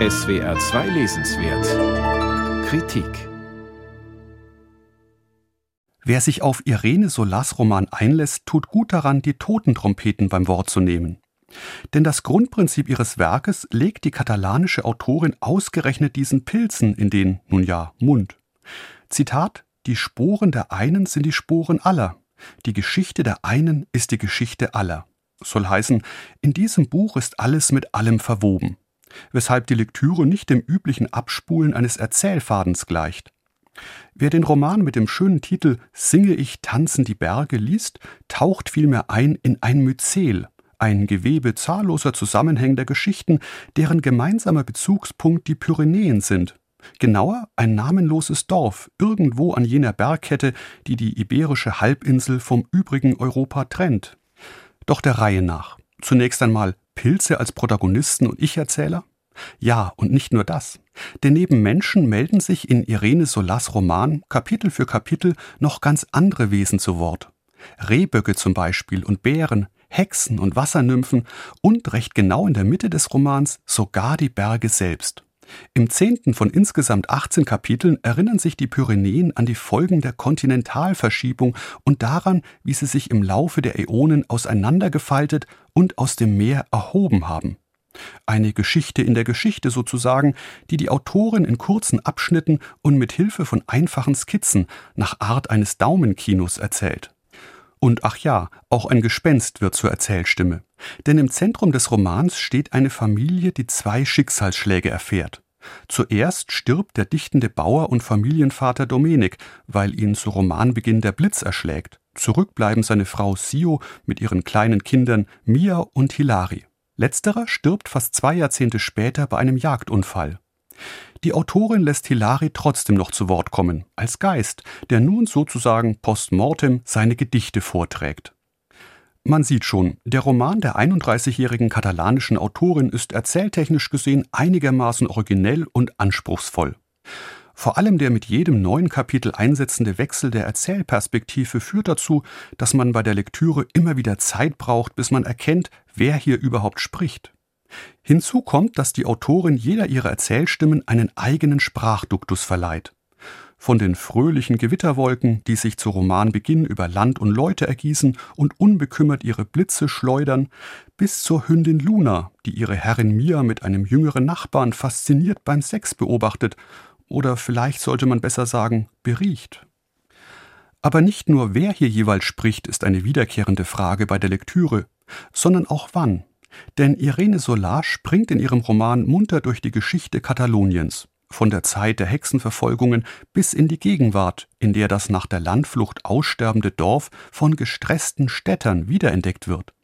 SWR 2 Lesenswert Kritik Wer sich auf Irene Solas Roman einlässt, tut gut daran, die Totentrompeten beim Wort zu nehmen. Denn das Grundprinzip ihres Werkes legt die katalanische Autorin ausgerechnet diesen Pilzen in den, nun ja, Mund. Zitat Die Sporen der einen sind die Sporen aller. Die Geschichte der einen ist die Geschichte aller. Soll heißen, in diesem Buch ist alles mit allem verwoben, weshalb die Lektüre nicht dem üblichen Abspulen eines Erzählfadens gleicht. Wer den Roman mit dem schönen Titel Singe ich, tanzen die Berge liest, taucht vielmehr ein in ein Myzel, ein Gewebe zahlloser zusammenhängender Geschichten, deren gemeinsamer Bezugspunkt die Pyrenäen sind. Genauer ein namenloses Dorf irgendwo an jener Bergkette, die die iberische Halbinsel vom übrigen Europa trennt. Doch der Reihe nach. Zunächst einmal Pilze als Protagonisten und Ich-Erzähler? Ja, und nicht nur das. Denn neben Menschen melden sich in Irene Solas Roman Kapitel für Kapitel noch ganz andere Wesen zu Wort. Rehböcke zum Beispiel und Bären, Hexen und Wassernymphen und recht genau in der Mitte des Romans sogar die Berge selbst. Im zehnten von insgesamt 18 Kapiteln erinnern sich die Pyrenäen an die Folgen der Kontinentalverschiebung und daran, wie sie sich im Laufe der Äonen auseinandergefaltet und aus dem Meer erhoben haben. Eine Geschichte in der Geschichte sozusagen, die die Autorin in kurzen Abschnitten und mit Hilfe von einfachen Skizzen nach Art eines Daumenkinos erzählt. Und ach ja, auch ein Gespenst wird zur Erzählstimme. Denn im Zentrum des Romans steht eine Familie, die zwei Schicksalsschläge erfährt. Zuerst stirbt der dichtende Bauer und Familienvater Domenik, weil ihn zu Romanbeginn der Blitz erschlägt. Zurück bleiben seine Frau Sio mit ihren kleinen Kindern Mia und Hilari. Letzterer stirbt fast zwei Jahrzehnte später bei einem Jagdunfall. Die Autorin lässt Hilari trotzdem noch zu Wort kommen, als Geist, der nun sozusagen post mortem seine Gedichte vorträgt. Man sieht schon, der Roman der 31-jährigen katalanischen Autorin ist erzähltechnisch gesehen einigermaßen originell und anspruchsvoll. Vor allem der mit jedem neuen Kapitel einsetzende Wechsel der Erzählperspektive führt dazu, dass man bei der Lektüre immer wieder Zeit braucht, bis man erkennt, wer hier überhaupt spricht. Hinzu kommt, dass die Autorin jeder ihrer Erzählstimmen einen eigenen Sprachduktus verleiht. Von den fröhlichen Gewitterwolken, die sich zu Romanbeginn über Land und Leute ergießen und unbekümmert ihre Blitze schleudern, bis zur Hündin Luna, die ihre Herrin Mia mit einem jüngeren Nachbarn fasziniert beim Sex beobachtet, oder vielleicht sollte man besser sagen, beriecht. Aber nicht nur wer hier jeweils spricht, ist eine wiederkehrende Frage bei der Lektüre, sondern auch wann. Denn Irene Solar springt in ihrem Roman munter durch die Geschichte Kataloniens, von der Zeit der Hexenverfolgungen bis in die Gegenwart, in der das nach der Landflucht aussterbende Dorf von gestressten Städtern wiederentdeckt wird.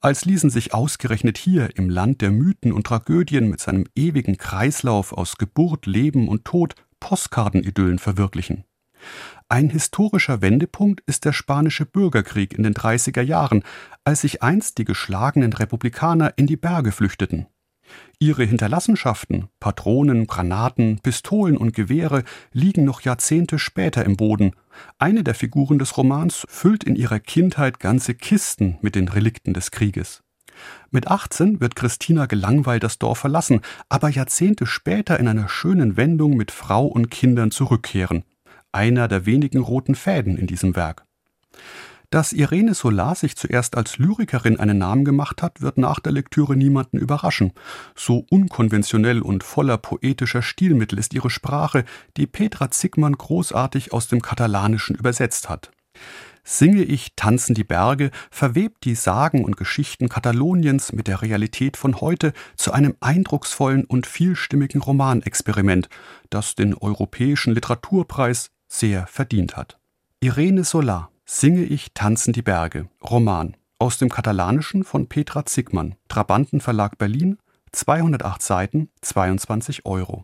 Als ließen sich ausgerechnet hier im Land der Mythen und Tragödien mit seinem ewigen Kreislauf aus Geburt, Leben und Tod Postkartenidyllen verwirklichen. Ein historischer Wendepunkt ist der spanische Bürgerkrieg in den 30er Jahren, als sich einst die geschlagenen Republikaner in die Berge flüchteten. Ihre Hinterlassenschaften, Patronen, Granaten, Pistolen und Gewehre liegen noch Jahrzehnte später im Boden. Eine der Figuren des Romans füllt in ihrer Kindheit ganze Kisten mit den Relikten des Krieges. Mit 18 wird Christina gelangweilt das Dorf verlassen, aber Jahrzehnte später in einer schönen Wendung mit Frau und Kindern zurückkehren einer der wenigen roten Fäden in diesem Werk. Dass Irene Solar sich zuerst als Lyrikerin einen Namen gemacht hat, wird nach der Lektüre niemanden überraschen. So unkonventionell und voller poetischer Stilmittel ist ihre Sprache, die Petra Zickmann großartig aus dem Katalanischen übersetzt hat. Singe ich, tanzen die Berge, verwebt die Sagen und Geschichten Kataloniens mit der Realität von heute zu einem eindrucksvollen und vielstimmigen Romanexperiment, das den Europäischen Literaturpreis sehr verdient hat. Irene Solar, Singe ich, tanzen die Berge, Roman, aus dem Katalanischen von Petra Zickmann, Trabantenverlag Berlin, 208 Seiten, 22 Euro.